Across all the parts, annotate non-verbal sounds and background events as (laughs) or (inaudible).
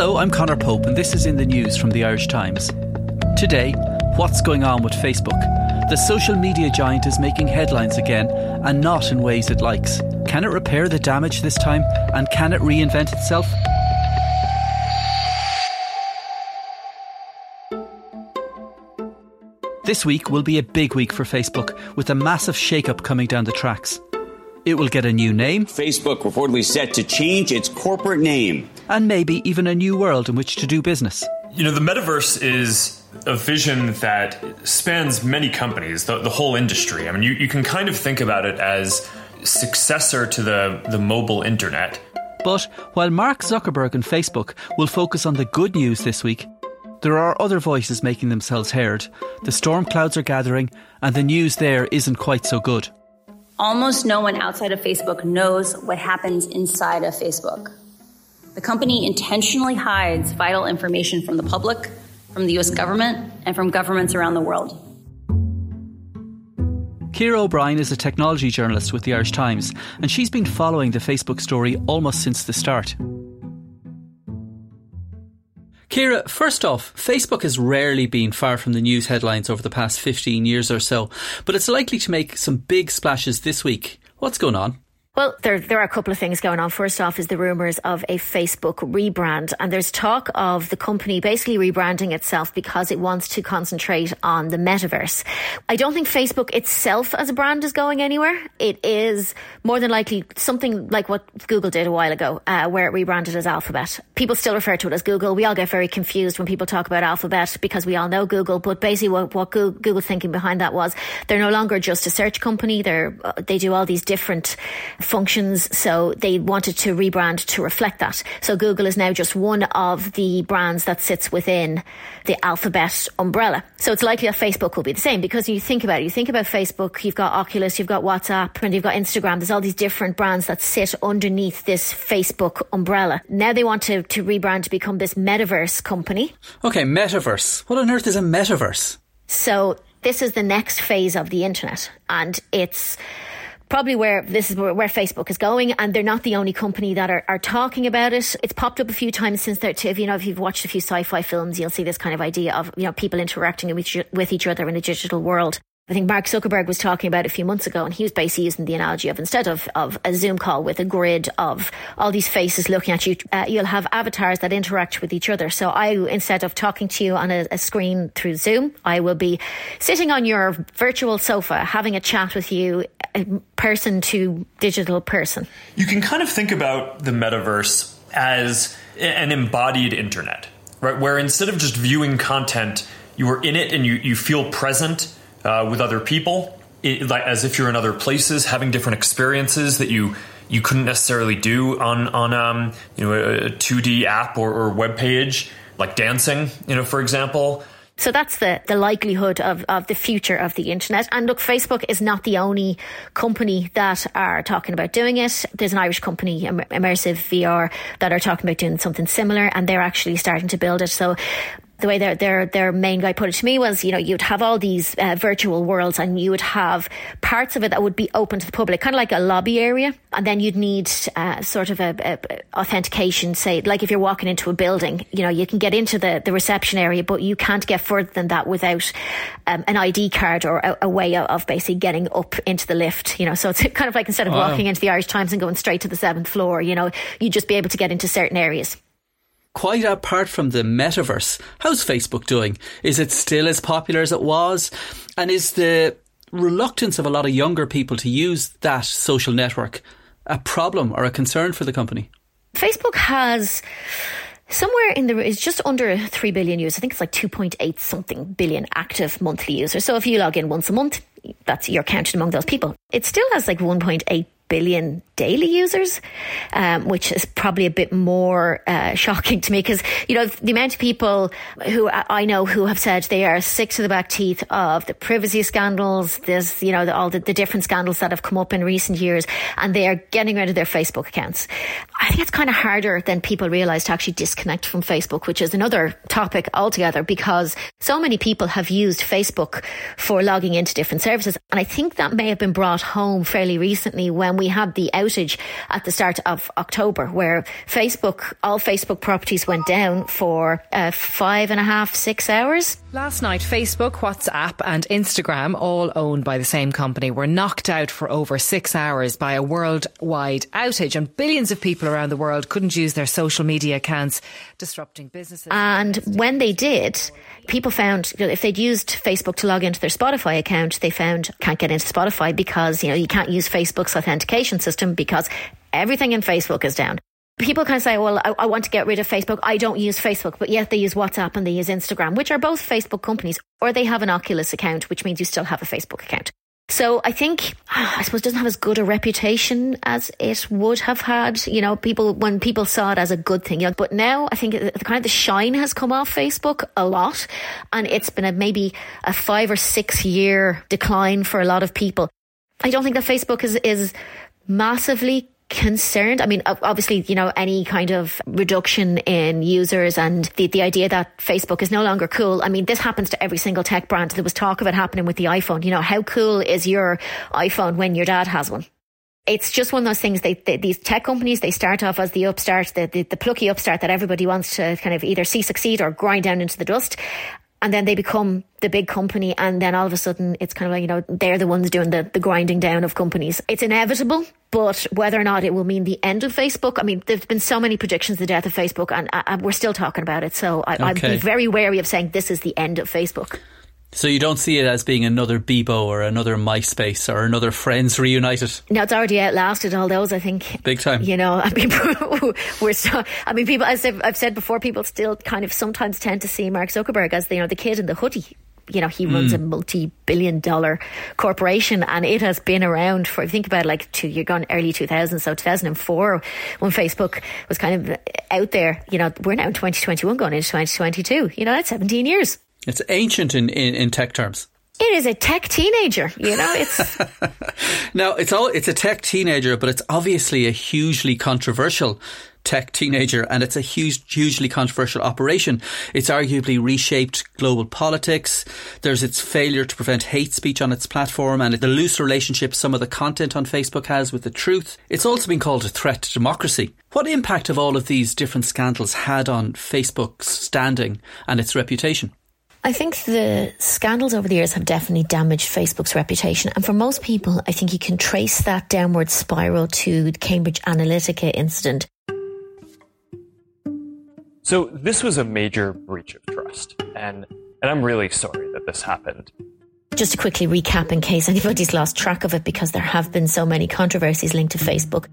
Hello, I'm Conor Pope, and this is in the news from the Irish Times. Today, what's going on with Facebook? The social media giant is making headlines again, and not in ways it likes. Can it repair the damage this time, and can it reinvent itself? This week will be a big week for Facebook, with a massive shake-up coming down the tracks. It will get a new name. Facebook reportedly set to change its corporate name. And maybe even a new world in which to do business. You know, the metaverse is a vision that spans many companies, the, the whole industry. I mean, you, you can kind of think about it as successor to the, the mobile internet. But while Mark Zuckerberg and Facebook will focus on the good news this week, there are other voices making themselves heard. The storm clouds are gathering, and the news there isn't quite so good. Almost no one outside of Facebook knows what happens inside of Facebook. The company intentionally hides vital information from the public, from the US government, and from governments around the world. Ciara O'Brien is a technology journalist with the Irish Times, and she's been following the Facebook story almost since the start. Ciara, first off, Facebook has rarely been far from the news headlines over the past 15 years or so, but it's likely to make some big splashes this week. What's going on? Well, there, there are a couple of things going on. First off is the rumours of a Facebook rebrand. And there's talk of the company basically rebranding itself because it wants to concentrate on the metaverse. I don't think Facebook itself as a brand is going anywhere. It is more than likely something like what Google did a while ago, uh, where it rebranded as Alphabet. People still refer to it as Google. We all get very confused when people talk about Alphabet because we all know Google. But basically what, what Google thinking behind that was they're no longer just a search company. They're, uh, they do all these different functions. So they wanted to rebrand to reflect that. So Google is now just one of the brands that sits within the Alphabet umbrella. So it's likely that Facebook will be the same because you think about it. You think about Facebook, you've got Oculus, you've got WhatsApp, and you've got Instagram. There's all these different brands that sit underneath this Facebook umbrella. Now they want to, to rebrand to become this metaverse company. Okay, metaverse. What on earth is a metaverse? So this is the next phase of the internet and it's probably where this is where, where, Facebook is going, and they're not the only company that are, are talking about it. It's popped up a few times since they're, you know, if you've watched a few sci-fi films, you'll see this kind of idea of, you know, people interacting with, with each other in a digital world. I think Mark Zuckerberg was talking about a few months ago, and he was basically using the analogy of instead of, of a Zoom call with a grid of all these faces looking at you, uh, you'll have avatars that interact with each other. So I, instead of talking to you on a, a, screen through Zoom, I will be sitting on your virtual sofa having a chat with you, person to digital person. You can kind of think about the metaverse as an embodied internet, right? Where instead of just viewing content, you are in it and you, you feel present uh, with other people, it, like, as if you're in other places, having different experiences that you you couldn't necessarily do on on um, you know a, 2D app or, or web page, like dancing, you know, for example. So that's the, the likelihood of, of the future of the internet. And look, Facebook is not the only company that are talking about doing it. There's an Irish company, Immersive VR, that are talking about doing something similar and they're actually starting to build it. So the way their their their main guy put it to me was, you know, you'd have all these uh, virtual worlds, and you would have parts of it that would be open to the public, kind of like a lobby area, and then you'd need uh, sort of a, a, authentication. Say, like if you're walking into a building, you know, you can get into the the reception area, but you can't get further than that without um, an ID card or a, a, way of basically getting up into the lift. You know, so it's (laughs) kind of like instead of wow. walking into the Irish Times and going straight to the seventh floor, you know, you'd just be able to get into certain areas quite apart from the metaverse, how's Facebook doing? Is it still as popular as it was? And is the reluctance of a lot of younger people to use that social network a problem or a concern for the company? Facebook has somewhere in the is just under 3 billion users. I think it's like 2.8 something billion active monthly users. So if you log in once a month, that's you're counted among those people. It still has like 1.8 billion daily users, um, which is probably a bit more uh, shocking to me because you know the amount of people who I know who have said they are sick to the back teeth of the privacy scandals, this you know the, all the, the different scandals that have come up in recent years, and they are getting rid of their Facebook accounts. I think it's kind of harder than people realise to actually disconnect from Facebook, which is another topic altogether because so many people have used Facebook for logging into different services, and I think that may have been brought home fairly recently when And we had the outage at the start of October where Facebook, all Facebook properties went down for uh, five and a half, six hours. Last night, Facebook, WhatsApp, and Instagram, all owned by the same company, were knocked out for over six hours by a worldwide outage, and billions of people around the world couldn't use their social media accounts, disrupting businesses. And when they did, people found if they'd used Facebook to log into their Spotify account, they found can't get into Spotify because you know you can't use Facebook's authentication system because everything in Facebook is down people of say, well, I, I, want to get rid of Facebook. I don't use Facebook, but yet they use WhatsApp and they use Instagram, which are both Facebook companies, or they have an Oculus account, which means you still have a Facebook account. So I think, (sighs) I suppose, doesn't have as good a reputation as it would have had. You know, people when people saw it as a good thing. You know, but now I think the kind of the shine has come off Facebook a lot, and it's been a maybe a five or six year decline for a lot of people. I don't think that Facebook is is massively concerned. I mean, obviously, you know, any kind of reduction in users and the, the idea that Facebook is no longer cool. I mean, this happens to every single tech brand. There was talk of it happening with the iPhone. You know, how cool is your iPhone when your dad has one? It's just one of those things. They, they these tech companies they start off as the upstart, the, the the plucky upstart that everybody wants to kind of either see succeed or grind down into the dust, and then they become the big company and then all of a sudden it's kind of like you know they're the ones doing the, the grinding down of companies. It's inevitable but whether or not it will mean the end of facebook i mean there's been so many predictions of the death of facebook and, uh, uh we're still talking about it. So I, okay. i'd be very wary of saying this is the end of facebook so you don't see it as being another Bebo or another MySpace or another Friends reunited? No, it's already outlasted all those. I think big time. You know, (laughs) I mean, (laughs) we're so. I mean, people. As I've, said before, people still kind of sometimes tend to see Mark Zuckerberg as the, you know the kid in the hoodie you know, he runs mm. a multi-billion dollar corporation and it has been around for, think about it, like to, you're gone early 2000, so 2004 when Facebook was kind of out there, you know, we're now in 2021 going into 2022, you know, that's 17 years. It's ancient in, in, in tech terms. It is a tech teenager, you know. It's (laughs) now it's all it's a tech teenager, but it's obviously a hugely controversial tech teenager, and it's a huge, hugely controversial operation. It's arguably reshaped global politics. There's its failure to prevent hate speech on its platform, and the loose relationship some of the content on Facebook has with the truth. It's also been called a threat to democracy. What impact have all of these different scandals had on Facebook's standing and its reputation? I think the scandals over the years have definitely damaged Facebook's reputation. And for most people, I think you can trace that downward spiral to the Cambridge Analytica incident. So this was a major breach of trust. And, and I'm really sorry that this happened. Just to quickly recap in case anybody's lost track of it, because there have been so many controversies linked to Facebook.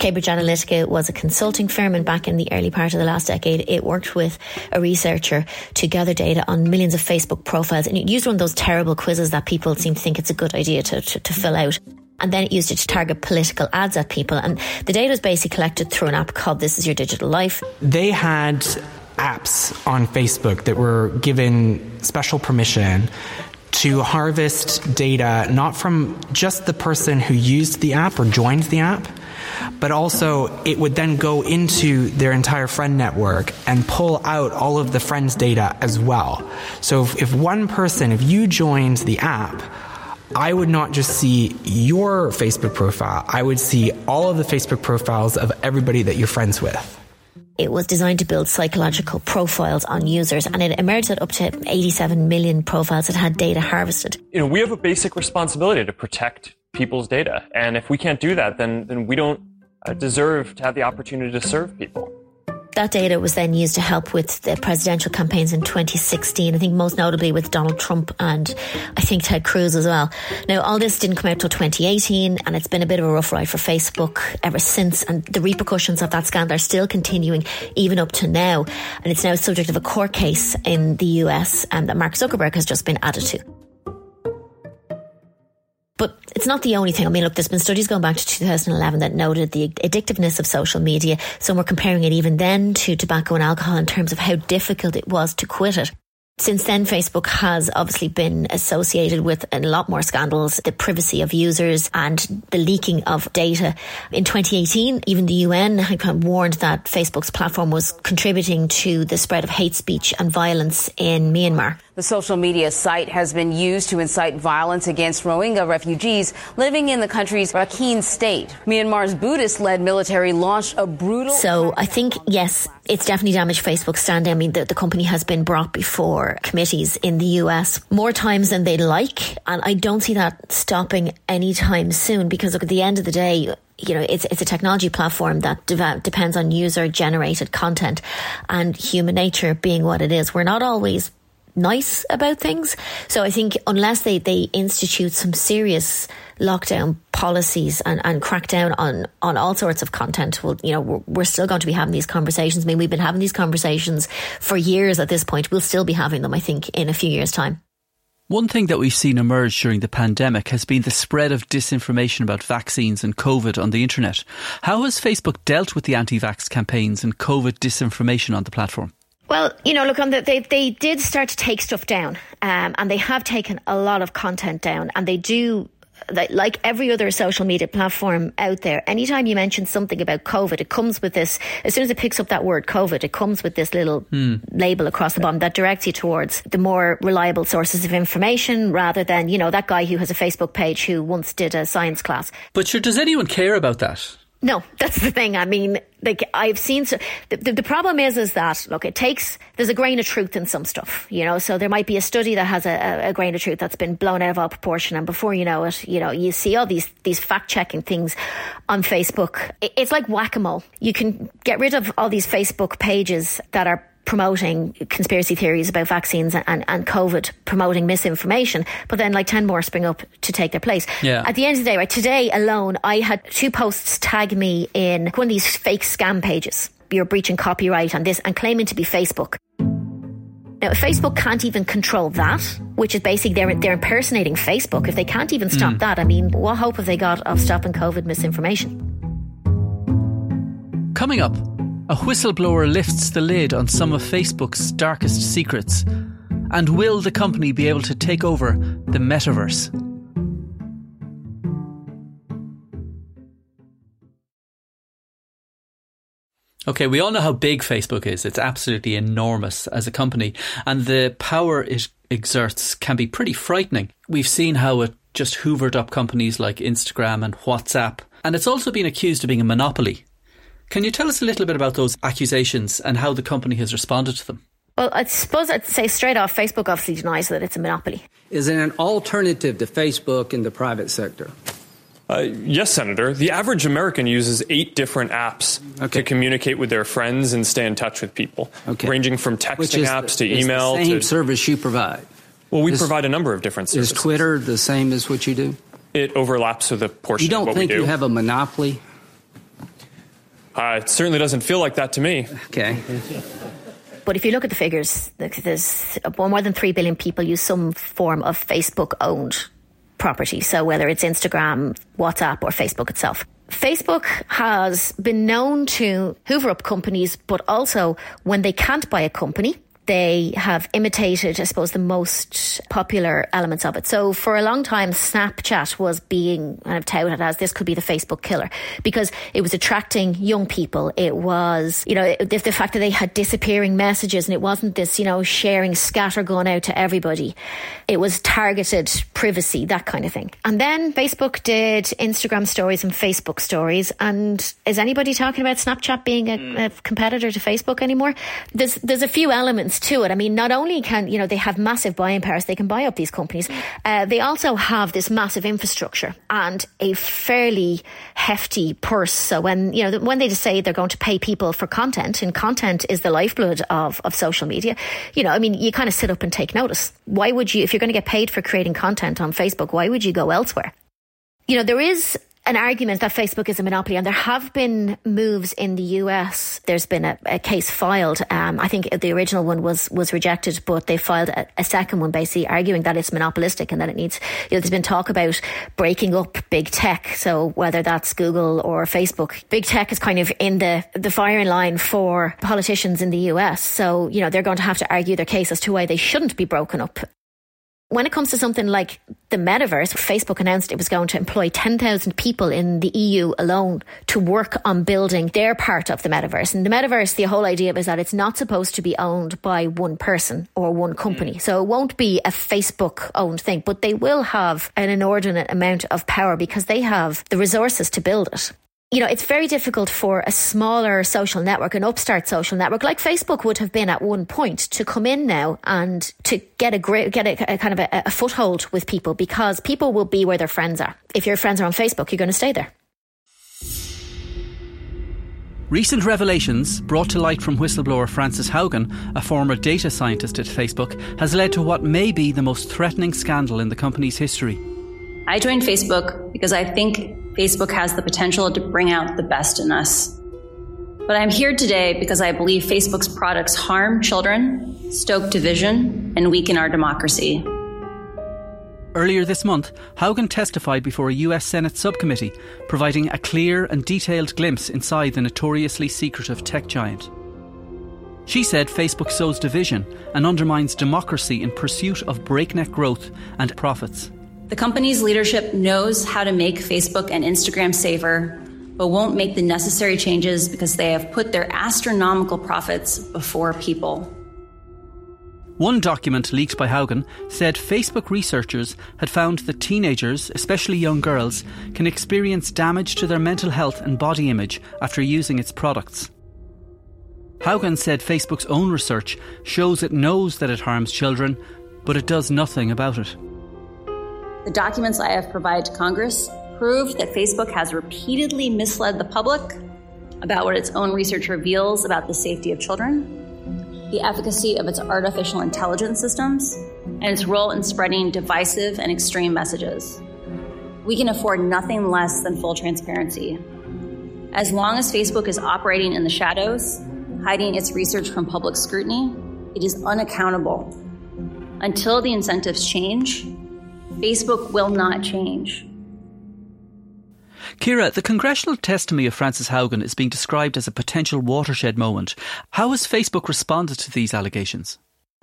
Cambridge Analytica was a consulting firm, and back in the early part of the last decade, it worked with a researcher to gather data on millions of Facebook profiles. And it used one of those terrible quizzes that people seem to think it's a good idea to, to, to fill out and then it used it to target political ads at people. And the data was basically collected through an app called This Is Your Digital Life. They had apps on Facebook that were given special permission to harvest data not from just the person who used the app or joined the app, but also it would then go into their entire friend network and pull out all of the friends' data as well. So if, if one person, if you joined the app, I would not just see your Facebook profile, I would see all of the Facebook profiles of everybody that you're friends with. It was designed to build psychological profiles on users, and it emerged that up to 87 million profiles had had data harvested. You know, we have a basic responsibility to protect people's data, and if we can't do that, then then we don't uh, deserve to have the opportunity to serve people. That data was then used to help with the presidential campaigns in 2016. I think most notably with Donald Trump and I think Ted Cruz as well. Now, all this didn't come out till 2018 and it's been a bit of a rough ride for Facebook ever since. And the repercussions of that scandal are still continuing even up to now. And it's now subject of a court case in the US um, that Mark Zuckerberg has just been added to. But it's not the only thing. I mean, look, there's been studies going back to 2011 that noted the addictiveness of social media. Some were comparing it even then to tobacco and alcohol in terms of how difficult it was to quit it. Since then, Facebook has obviously been associated with a lot more scandals, the privacy of users and the leaking of data. In 2018, even the UN had warned that Facebook's platform was contributing to the spread of hate speech and violence in Myanmar. The social media site has been used to incite violence against Rohingya refugees living in the country's Rakhine state. Myanmar's Buddhist led military launched a brutal. So I think, yes, it's definitely damaged Facebook's standing. I mean, the, the company has been brought before committees in the US more times than they'd like. And I don't see that stopping anytime soon because, look, at the end of the day, you know, it's it's a technology platform that de- depends on user generated content and human nature being what it is. We're not always nice about things. So I think unless they, they institute some serious lockdown policies and, and crack down on, on all sorts of content, well, you know, we're, we're still going to be having these conversations. I mean, we've been having these conversations for years at this point. We'll still be having them, I think, in a few years' time. One thing that we've seen emerge during the pandemic has been the spread of disinformation about vaccines and COVID on the internet. How has Facebook dealt with the anti vax campaigns and COVID disinformation on the platform? Well, you know, look, on the, they they did start to take stuff down, um, and they have taken a lot of content down, and they do like every other social media platform out there, anytime you mention something about COVID, it comes with this, as soon as it picks up that word COVID, it comes with this little mm. label across the bottom that directs you towards the more reliable sources of information rather than, you know, that guy who has a Facebook page who once did a science class. But sure, does anyone care about that? No, that's the thing. I mean, like I've seen. So, the, the, the, problem is, is that look, it takes. There's a grain of truth in some stuff, you know. So there might be a study that has a, a, grain of truth that's been blown out of all proportion, and before you know it, you know, you see all these these fact checking things on Facebook. It, it's like whack a mole. You can get rid of all these Facebook pages that are promoting conspiracy theories about vaccines and, and COVID, promoting misinformation, but then like 10 more spring up to take their place. Yeah. At the end of the day, right, today alone, I had two posts tag me in one of these fake scam pages. You're breaching copyright on this and claiming to be Facebook. Now, Facebook can't even control that, which is basically they're, they're impersonating Facebook. If they can't even stop mm. that, I mean, what hope have they got of stopping COVID misinformation? Coming up, a whistleblower lifts the lid on some of Facebook's darkest secrets. And will the company be able to take over the metaverse? Okay, we all know how big Facebook is. It's absolutely enormous as a company, and the power it exerts can be pretty frightening. We've seen how it just hoovered up companies like Instagram and WhatsApp, and it's also been accused of being a monopoly. Can you tell us a little bit about those accusations and how the company has responded to them? Well, I suppose I'd say straight off, Facebook obviously denies that it's a monopoly. Is it an alternative to Facebook in the private sector? Uh, yes, Senator. The average American uses eight different apps okay. to communicate with their friends and stay in touch with people, okay. ranging from texting apps the, to email. the same to service you provide. Well, we is, provide a number of different services. Is Twitter the same as what you do? It overlaps with a portion. Of the. You don't of what think we do. you have a monopoly uh, it certainly doesn't feel like that to me. Okay. But if you look at the figures, there's more than 3 billion people use some form of Facebook owned property. So whether it's Instagram, WhatsApp, or Facebook itself. Facebook has been known to hoover up companies, but also when they can't buy a company, they have imitated, I suppose, the most popular elements of it. So for a long time, Snapchat was being kind of touted as this could be the Facebook killer because it was attracting young people. It was, you know, the, the fact that they had disappearing messages and it wasn't this, you know, sharing scatter going out to everybody. It was targeted privacy, that kind of thing. And then Facebook did Instagram stories and Facebook stories. And is anybody talking about Snapchat being a, a competitor to Facebook anymore? There's, there's a few elements to it. I mean, not only can, you know, they have massive buying powers, they can buy up these companies, uh, they also have this massive infrastructure and a fairly hefty purse. So when, you know, when they just say they're going to pay people for content, and content is the lifeblood of, of social media, you know, I mean, you kind of sit up and take notice. Why would you, if you're going to get paid for creating content on Facebook, why would you go elsewhere? You know, there is an argument that Facebook is a monopoly, and there have been moves in the US. There's been a, a case filed. Um, I think the original one was was rejected, but they filed a, a, second one, basically arguing that it's monopolistic and that it needs. You know, there's been talk about breaking up big tech. So whether that's Google or Facebook, big tech is kind of in the the firing line for politicians in the US. So you know they're going to have to argue their case as to why they shouldn't be broken up. When it comes to something like the metaverse, Facebook announced it was going to employ 10,000 people in the EU alone to work on building their part of the metaverse. And the metaverse, the whole idea is that it's not supposed to be owned by one person or one company. Mm. So it won't be a Facebook owned thing, but they will have an inordinate amount of power because they have the resources to build it you know, it's very difficult for a smaller social network, an upstart social network like Facebook would have been at one point to come in now and to get a great, get a, a kind of a, a foothold with people because people will be where their friends are. If your friends are on Facebook, you're going to stay there. Recent revelations brought to light from whistleblower Frances Haugen, a former data scientist at Facebook, has led to what may be the most threatening scandal in the company's history. I joined Facebook because I think Facebook has the potential to bring out the best in us. But I'm here today because I believe Facebook's products harm children, stoke division, and weaken our democracy. Earlier this month, Haugen testified before a US Senate subcommittee, providing a clear and detailed glimpse inside the notoriously secretive tech giant. She said Facebook sows division and undermines democracy in pursuit of breakneck growth and profits. The company's leadership knows how to make Facebook and Instagram safer, but won't make the necessary changes because they have put their astronomical profits before people. One document leaked by Haugen said Facebook researchers had found that teenagers, especially young girls, can experience damage to their mental health and body image after using its products. Haugen said Facebook's own research shows it knows that it harms children, but it does nothing about it. The documents I have provided to Congress prove that Facebook has repeatedly misled the public about what its own research reveals about the safety of children, the efficacy of its artificial intelligence systems, and its role in spreading divisive and extreme messages. We can afford nothing less than full transparency. As long as Facebook is operating in the shadows, hiding its research from public scrutiny, it is unaccountable. Until the incentives change, Facebook will not change. Ciara, the congressional testimony of Frances Haugen is being described as a potential watershed moment. How has Facebook responded to these allegations?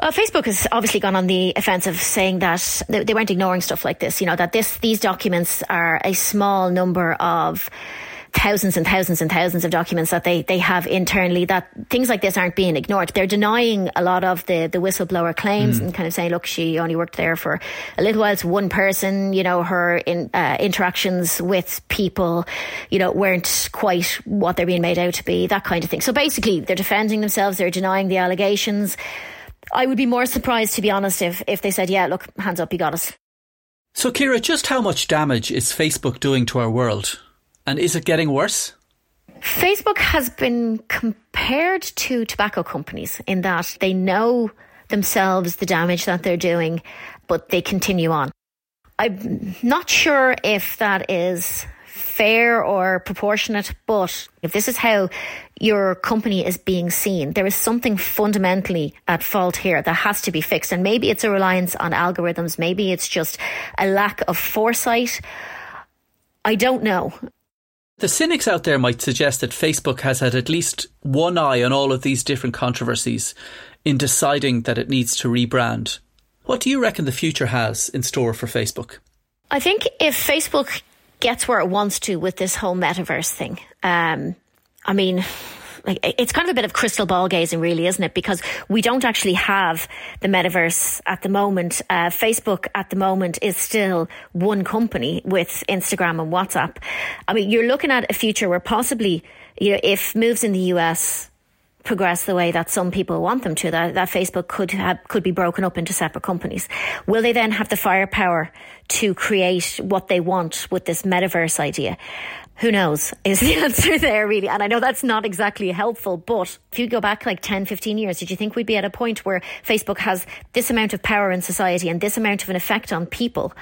Well, Facebook has obviously gone on the offensive, saying that they weren't ignoring stuff like this. You know that this these documents are a small number of thousands and thousands and thousands of documents that they, they have internally that things like this aren't being ignored. They're denying a lot of the, the whistleblower claims mm. and kind of saying, look, she only worked there for a little while. It's one person, you know, her in, uh, interactions with people, you know, weren't quite what they're being made out to be, that kind of thing. So basically, they're defending themselves, they're denying the allegations. I would be more surprised, to be honest, if, if they said, yeah, look, hands up, you got us. So, Ciara, just how much damage is Facebook doing to our world? And is it getting worse? Facebook has been compared to tobacco companies in that they know themselves the damage that they're doing, but they continue on. I'm not sure if that is fair or proportionate, but if this is how your company is being seen, there is something fundamentally at fault here that has to be fixed. And maybe it's a reliance on algorithms, maybe it's just a lack of foresight. I don't know. The cynics out there might suggest that Facebook has had at least one eye on all of these different controversies in deciding that it needs to rebrand. What do you reckon the future has in store for Facebook? I think if Facebook gets where it wants to with this whole metaverse thing, um, I mean, like it's kind of a bit of crystal ball gazing, really, isn't it? Because we don't actually have the metaverse at the moment. Uh, Facebook at the moment is still one company with Instagram and WhatsApp. I mean, you're looking at a future where possibly, you know, if moves in the US progress the way that some people want them to, that, that Facebook could have, could be broken up into separate companies. Will they then have the firepower to create what they want with this metaverse idea? Who knows is the (laughs) answer there really. And I know that's not exactly helpful, but if you go back like 10, 15 years, did you think we'd be at a point where Facebook has this amount of power in society and this amount of an effect on people?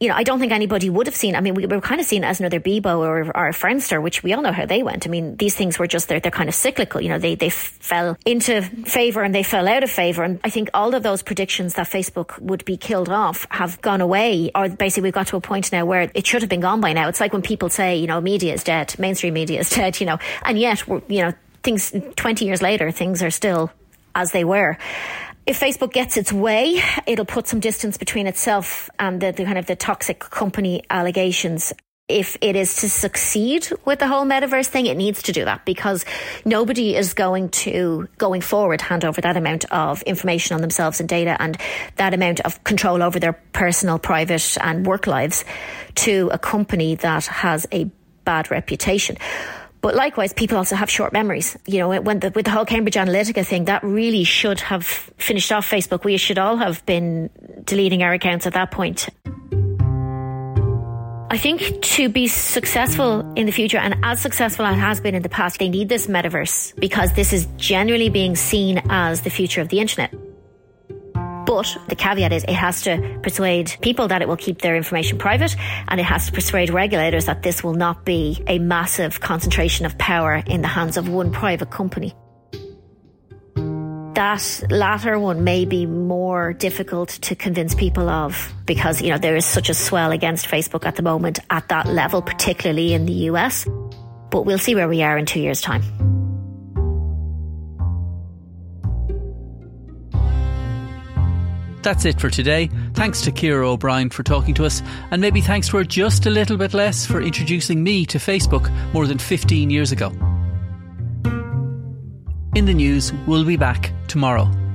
You know, I don't think anybody would have seen, I mean, we were kind of seen as another Bebo or, or a Friendster, which we all know how they went. I mean, these things were just, they're, they're kind of cyclical. You know, they, they fell into favor and they fell out of favor. And I think all of those predictions that Facebook would be killed off have gone away, or basically we've got to a point now where it should have been gone by now. It's like when people say, you know, media is dead, mainstream media is (laughs) dead, you know, and yet, you know, things 20 years later, things are still as they were. If Facebook gets its way, it'll put some distance between itself and the, the kind of the toxic company allegations if it is to succeed with the whole metaverse thing, it needs to do that because nobody is going to, going forward, hand over that amount of information on themselves and data and that amount of control over their personal, private, and work lives to a company that has a bad reputation. But likewise, people also have short memories. You know, when the, with the whole Cambridge Analytica thing, that really should have finished off Facebook. We should all have been deleting our accounts at that point. I think to be successful in the future and as successful as it has been in the past, they need this metaverse because this is generally being seen as the future of the internet. But the caveat is it has to persuade people that it will keep their information private and it has to persuade regulators that this will not be a massive concentration of power in the hands of one private company that latter one may be more difficult to convince people of because, you know, there is such a swell against Facebook at the moment at that level, particularly in the US. But we'll see where we are in two years' time. That's it for today. Thanks to Ciara O'Brien for talking to us, and maybe thanks her just a little bit less for introducing me to Facebook more than 15 years ago in the news. We'll be back tomorrow.